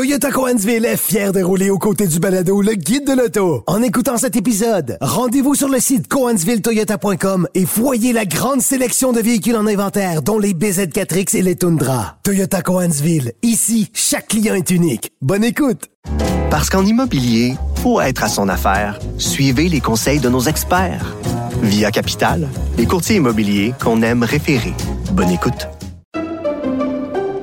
Toyota Coansville est fier de rouler aux côtés du balado le guide de l'auto. En écoutant cet épisode, rendez-vous sur le site coansvilletoyota.com et voyez la grande sélection de véhicules en inventaire, dont les BZ4X et les Tundra. Toyota Coansville, ici, chaque client est unique. Bonne écoute! Parce qu'en immobilier, pour être à son affaire, suivez les conseils de nos experts. Via Capital, les courtiers immobiliers qu'on aime référer. Bonne écoute.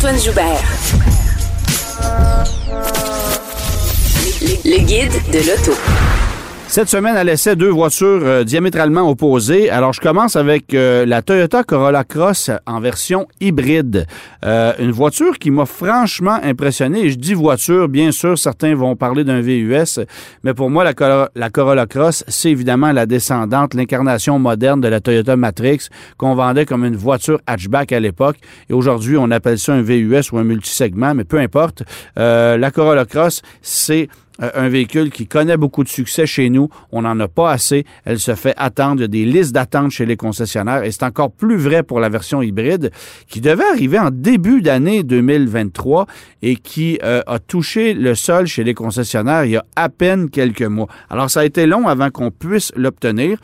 Antoine Joubert. Le guide de l'auto. Cette semaine, elle essaie deux voitures euh, diamétralement opposées. Alors, je commence avec euh, la Toyota Corolla Cross en version hybride. Euh, une voiture qui m'a franchement impressionné. Et je dis voiture, bien sûr, certains vont parler d'un VUS, mais pour moi, la, la Corolla Cross, c'est évidemment la descendante, l'incarnation moderne de la Toyota Matrix qu'on vendait comme une voiture hatchback à l'époque. Et aujourd'hui, on appelle ça un VUS ou un multisegment, mais peu importe. Euh, la Corolla Cross, c'est euh, un véhicule qui connaît beaucoup de succès chez nous. On n'en a pas assez. Elle se fait attendre. Il y a des listes d'attente chez les concessionnaires. Et c'est encore plus vrai pour la version hybride qui devait arriver en début d'année 2023 et qui euh, a touché le sol chez les concessionnaires il y a à peine quelques mois. Alors, ça a été long avant qu'on puisse l'obtenir.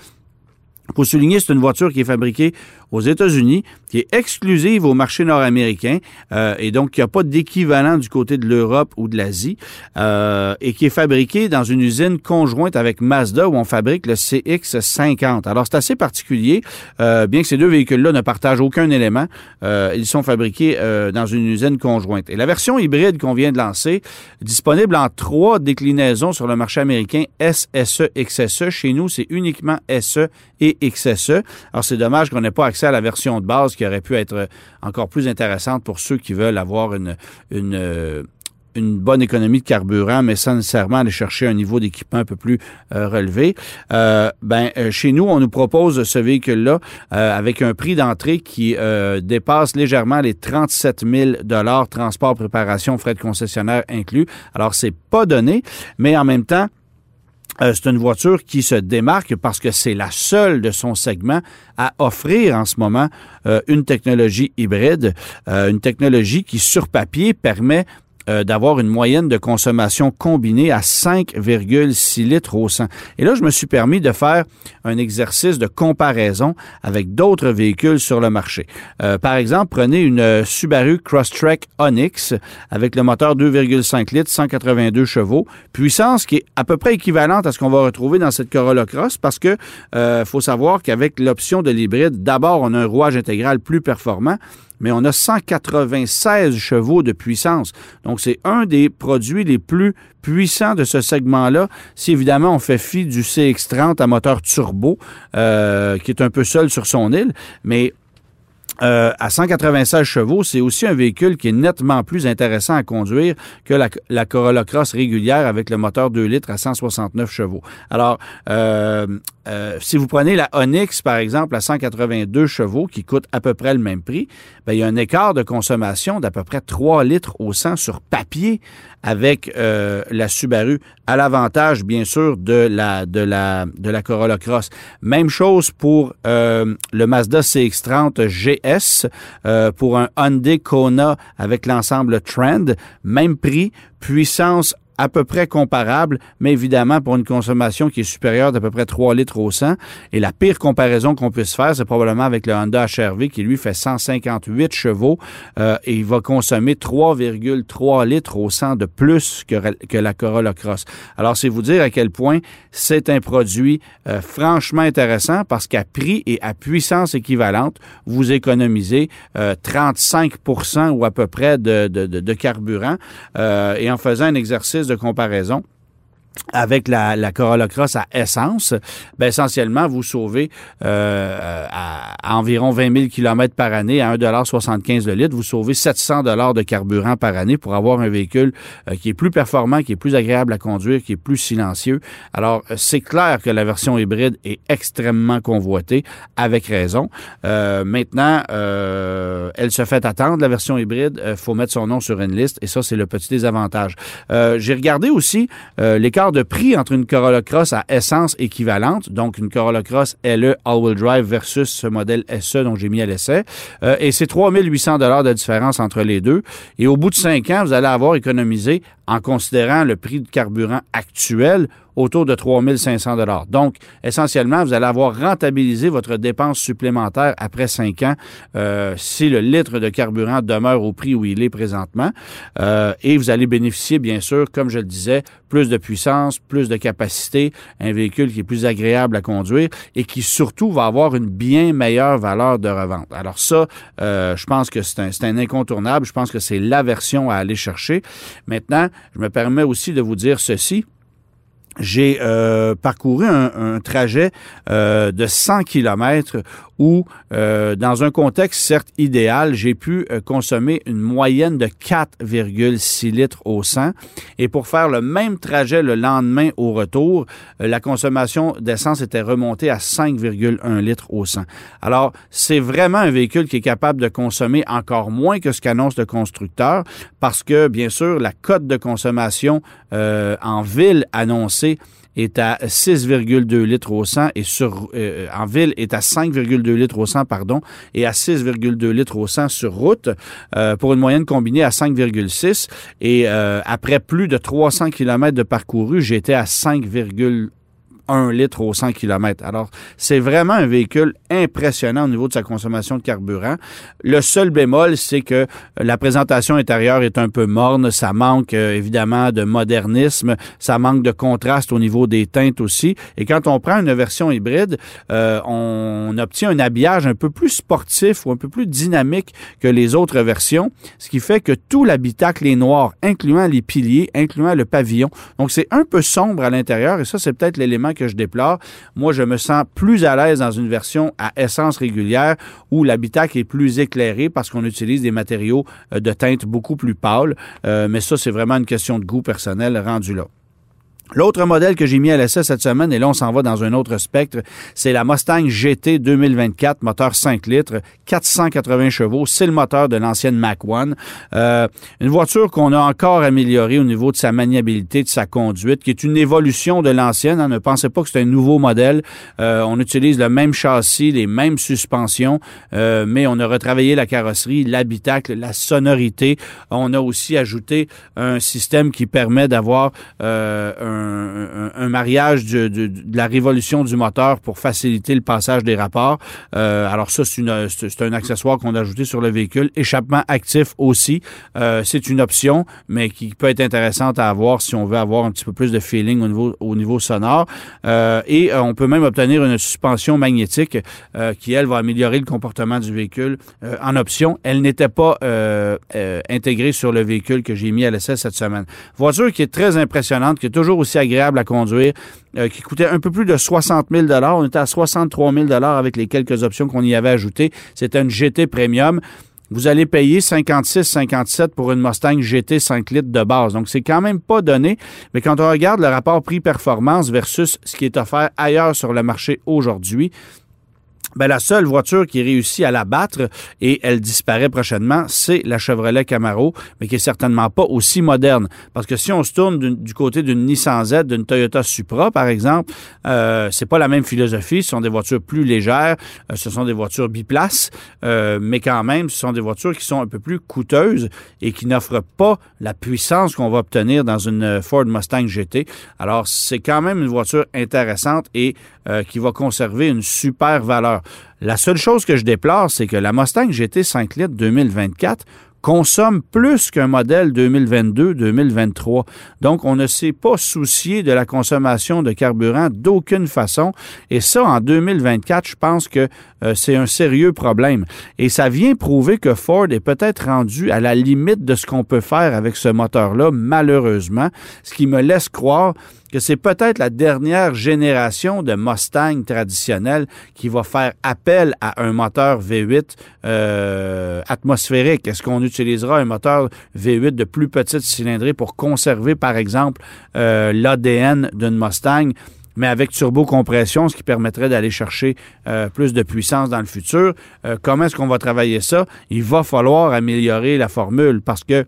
Pour souligner, c'est une voiture qui est fabriquée aux États-Unis, qui est exclusive au marché nord-américain euh, et donc qui n'a pas d'équivalent du côté de l'Europe ou de l'Asie euh, et qui est fabriquée dans une usine conjointe avec Mazda où on fabrique le CX50. Alors, c'est assez particulier, euh, bien que ces deux véhicules-là ne partagent aucun élément. euh, ils sont fabriqués euh, dans une usine conjointe. Et la version hybride qu'on vient de lancer, disponible en trois déclinaisons sur le marché américain SSE, XSE. Chez nous, c'est uniquement SE et XSE. Alors, c'est dommage qu'on n'ait pas accès à la version de base qui aurait pu être encore plus intéressante pour ceux qui veulent avoir une, euh, une bonne économie de carburant, mais sans nécessairement aller chercher un niveau d'équipement un peu plus euh, relevé. Euh, ben, euh, chez nous, on nous propose ce véhicule-là euh, avec un prix d'entrée qui euh, dépasse légèrement les 37 000 dollars, transport, préparation, frais de concessionnaire inclus. Alors, c'est pas donné, mais en même temps, euh, c'est une voiture qui se démarque parce que c'est la seule de son segment à offrir en ce moment euh, une technologie hybride, euh, une technologie qui sur papier permet d'avoir une moyenne de consommation combinée à 5,6 litres au 100. Et là, je me suis permis de faire un exercice de comparaison avec d'autres véhicules sur le marché. Euh, par exemple, prenez une euh, Subaru Crosstrek Onyx avec le moteur 2,5 litres, 182 chevaux, puissance qui est à peu près équivalente à ce qu'on va retrouver dans cette Corolla Cross parce que euh, faut savoir qu'avec l'option de l'hybride, d'abord, on a un rouage intégral plus performant, mais on a 196 chevaux de puissance. Donc, c'est un des produits les plus puissants de ce segment-là. Si évidemment on fait fi du CX-30 à moteur turbo, euh, qui est un peu seul sur son île, mais euh, à 196 chevaux, c'est aussi un véhicule qui est nettement plus intéressant à conduire que la, la Corolla Cross régulière avec le moteur 2 litres à 169 chevaux. Alors, euh, euh, si vous prenez la Onyx, par exemple, à 182 chevaux, qui coûte à peu près le même prix, ben, il y a un écart de consommation d'à peu près 3 litres au 100 sur papier avec euh, la Subaru, à l'avantage, bien sûr, de la, de la, de la Corolla Cross. Même chose pour euh, le Mazda CX-30 GS, euh, pour un Hyundai Kona avec l'ensemble Trend. Même prix, puissance à peu près comparable, mais évidemment pour une consommation qui est supérieure d'à peu près 3 litres au 100. Et la pire comparaison qu'on puisse faire, c'est probablement avec le Honda HRV qui lui fait 158 chevaux euh, et il va consommer 3,3 litres au 100 de plus que, que la Corolla Cross. Alors c'est vous dire à quel point c'est un produit euh, franchement intéressant parce qu'à prix et à puissance équivalente, vous économisez euh, 35% ou à peu près de, de, de, de carburant. Euh, et en faisant un exercice de comparaison, avec la, la, Corolla Cross à essence, ben essentiellement, vous sauvez euh, à, environ 20 000 km par année à 1,75 le litre. Vous sauvez 700 de carburant par année pour avoir un véhicule euh, qui est plus performant, qui est plus agréable à conduire, qui est plus silencieux. Alors, euh, c'est clair que la version hybride est extrêmement convoitée, avec raison. Euh, maintenant, elle se fait attendre, la version hybride. Il faut mettre son nom sur une liste et ça, c'est le petit désavantage. J'ai regardé aussi l'écart de prix entre une Corolla Cross à essence équivalente, donc une Corolla Cross LE All-Wheel Drive versus ce modèle SE dont j'ai mis à l'essai. Euh, et c'est 3800 dollars de différence entre les deux. Et au bout de cinq ans, vous allez avoir économisé, en considérant le prix de carburant actuel, autour de 3500 dollars. Donc, essentiellement, vous allez avoir rentabilisé votre dépense supplémentaire après cinq ans euh, si le litre de carburant demeure au prix où il est présentement. Euh, et vous allez bénéficier, bien sûr, comme je le disais, plus de puissance, plus de capacité, un véhicule qui est plus agréable à conduire et qui surtout va avoir une bien meilleure valeur de revente. Alors ça, euh, je pense que c'est un, un incontournable. Je pense que c'est la version à aller chercher. Maintenant, je me permets aussi de vous dire ceci j'ai euh, parcouru un, trajet euh, de 100 kilomètres où, euh, dans un contexte certes idéal, j'ai pu euh, consommer une moyenne de 4,6 litres au 100. Et pour faire le même trajet le lendemain au retour, euh, la consommation d'essence était remontée à 5,1 litres au 100. Alors, c'est vraiment un véhicule qui est capable de consommer encore moins que ce qu'annonce le constructeur parce que, bien sûr, la cote de consommation en ville annoncée est à 6,2 litres au 100 et sur euh, en ville est à 5,2 litres au 100 pardon et à 6,2 litres au 100 sur route euh, pour une moyenne combinée à 5,6 et euh, après plus de 300 km de parcouru, j'étais à 5, 1 litre au 100 km. Alors, c'est vraiment un véhicule impressionnant au niveau de sa consommation de carburant. Le seul bémol, c'est que la présentation intérieure est un peu morne. Ça manque euh, évidemment de modernisme. Ça manque de contraste au niveau des teintes aussi. Et quand on prend une version hybride, euh, on obtient un habillage un peu plus sportif ou un peu plus dynamique que les autres versions, ce qui fait que tout l'habitacle est noir, incluant les piliers, incluant le pavillon. Donc, c'est un peu sombre à l'intérieur et ça, c'est peut-être l'élément que je déplore. Moi, je me sens plus à l'aise dans une version à essence régulière où l'habitacle est plus éclairé parce qu'on utilise des matériaux euh, de teinte beaucoup plus pâles. Euh, mais ça, c'est vraiment une question de goût personnel rendu là. L'autre modèle que j'ai mis à l'essai cette semaine, et là on s'en va dans un autre spectre, c'est la Mustang GT 2024, moteur 5 litres, 480 chevaux. C'est le moteur de l'ancienne Mac One. Euh, une voiture qu'on a encore améliorée au niveau de sa maniabilité, de sa conduite, qui est une évolution de l'ancienne. Hein. Ne pensez pas que c'est un nouveau modèle. Euh, on utilise le même châssis, les mêmes suspensions, euh, mais on a retravaillé la carrosserie, l'habitacle, la sonorité. On a aussi ajouté un système qui permet d'avoir un un, mariage de, la révolution du moteur pour faciliter le passage des rapports. Euh, alors ça, c'est un accessoire qu'on a ajouté sur le véhicule. Échappement actif aussi, euh, c'est une option, mais qui peut être intéressante à avoir si on veut avoir un petit peu plus de feeling au niveau, au niveau sonore. Euh, et on peut même obtenir une suspension magnétique qui, elle, va améliorer le comportement du véhicule en option. Elle n'était pas intégrée sur le véhicule que j'ai mis à l'essai cette semaine. Voiture qui est très impressionnante, qui est toujours aussi agréable à conduire, euh, qui coûtait un peu plus de 60 000 On était à 63 000 avec les quelques options qu'on y avait ajoutées. C'était une GT Premium. Vous allez payer 56-57 pour une Mustang GT 5 litres de base. Donc, c'est quand même pas donné. Mais quand on regarde le rapport prix-performance versus ce qui est offert ailleurs sur le marché aujourd'hui, ben, la seule voiture qui réussit à la battre et elle disparaît prochainement, c'est la Chevrolet Camaro, mais qui est certainement pas aussi moderne. Parce que si on se tourne du, côté d'une Nissan Z, d'une Toyota Supra, par exemple, euh, c'est pas la même philosophie. Ce sont des voitures plus légères, euh, ce sont des voitures biplaces, euh, mais quand même, ce sont des voitures qui sont un peu plus coûteuses et qui n'offrent pas la puissance qu'on va obtenir dans une Ford Mustang GT. Alors, c'est quand même une voiture intéressante et euh, qui va conserver une super valeur. La seule chose que je déplore, c'est que la Mustang GT 5 litres 2024 consomme plus qu'un modèle 2022-2023. Donc, on ne s'est pas soucié de la consommation de carburant d'aucune façon. Et ça, en 2024, je pense que euh, c'est un sérieux problème. Et ça vient prouver que Ford est peut-être rendu à la limite de ce qu'on peut faire avec ce moteur-là, malheureusement, ce qui me laisse croire c'est peut-être la dernière génération de Mustang traditionnel qui va faire appel à un moteur V8 euh, atmosphérique. Est-ce qu'on utilisera un moteur V8 de plus petite cylindrée pour conserver, par exemple, euh, l'ADN d'une Mustang? mais avec turbocompression, ce qui permettrait d'aller chercher euh, plus de puissance dans le futur? Comment est-ce qu'on va travailler ça? Il va falloir améliorer la formule parce que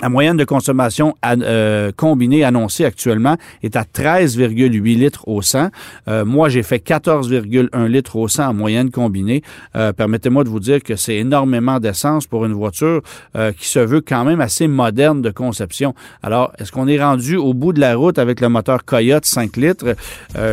la moyenne de consommation euh, combinée annoncée actuellement est à 13,8 litres au 100. Euh, moi, j'ai fait 14,1 litres au 100 en moyenne combinée. Euh, permettez-moi de vous dire que c'est énormément d'essence pour une voiture qui se veut quand même assez moderne de conception. Alors, est-ce qu'on est rendu au bout de la route avec le moteur Coyote 5 litres?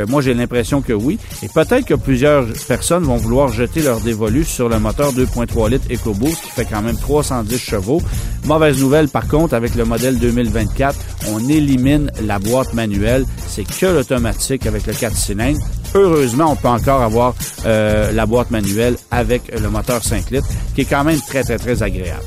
moi, j'ai l'impression que oui. Et peut-être que plusieurs personnes vont vouloir jeter leur dévolu sur le moteur 2.3 litres EcoBoost qui fait quand même 310 chevaux. Mauvaise nouvelle, par contre, avec le modèle 2024, on élimine la boîte manuelle. C'est que l'automatique avec le 4 cylindres. Heureusement, on peut encore avoir euh, la boîte manuelle avec le moteur 5 litres, qui est quand même très, très, très agréable.